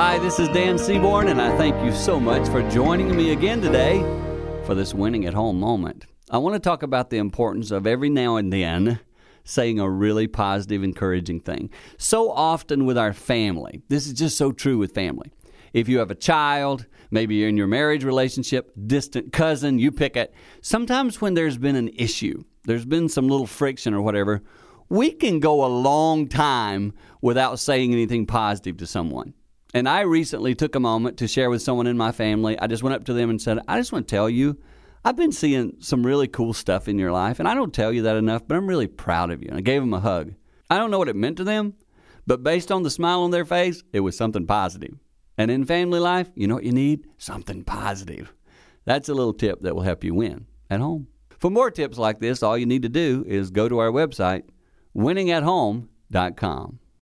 Hi, this is Dan Seaborn, and I thank you so much for joining me again today for this winning at home moment. I want to talk about the importance of every now and then saying a really positive, encouraging thing. So often with our family, this is just so true with family. If you have a child, maybe you're in your marriage relationship, distant cousin, you pick it. Sometimes when there's been an issue, there's been some little friction or whatever, we can go a long time without saying anything positive to someone. And I recently took a moment to share with someone in my family. I just went up to them and said, I just want to tell you, I've been seeing some really cool stuff in your life, and I don't tell you that enough, but I'm really proud of you. And I gave them a hug. I don't know what it meant to them, but based on the smile on their face, it was something positive. And in family life, you know what you need? Something positive. That's a little tip that will help you win at home. For more tips like this, all you need to do is go to our website, winningathome.com.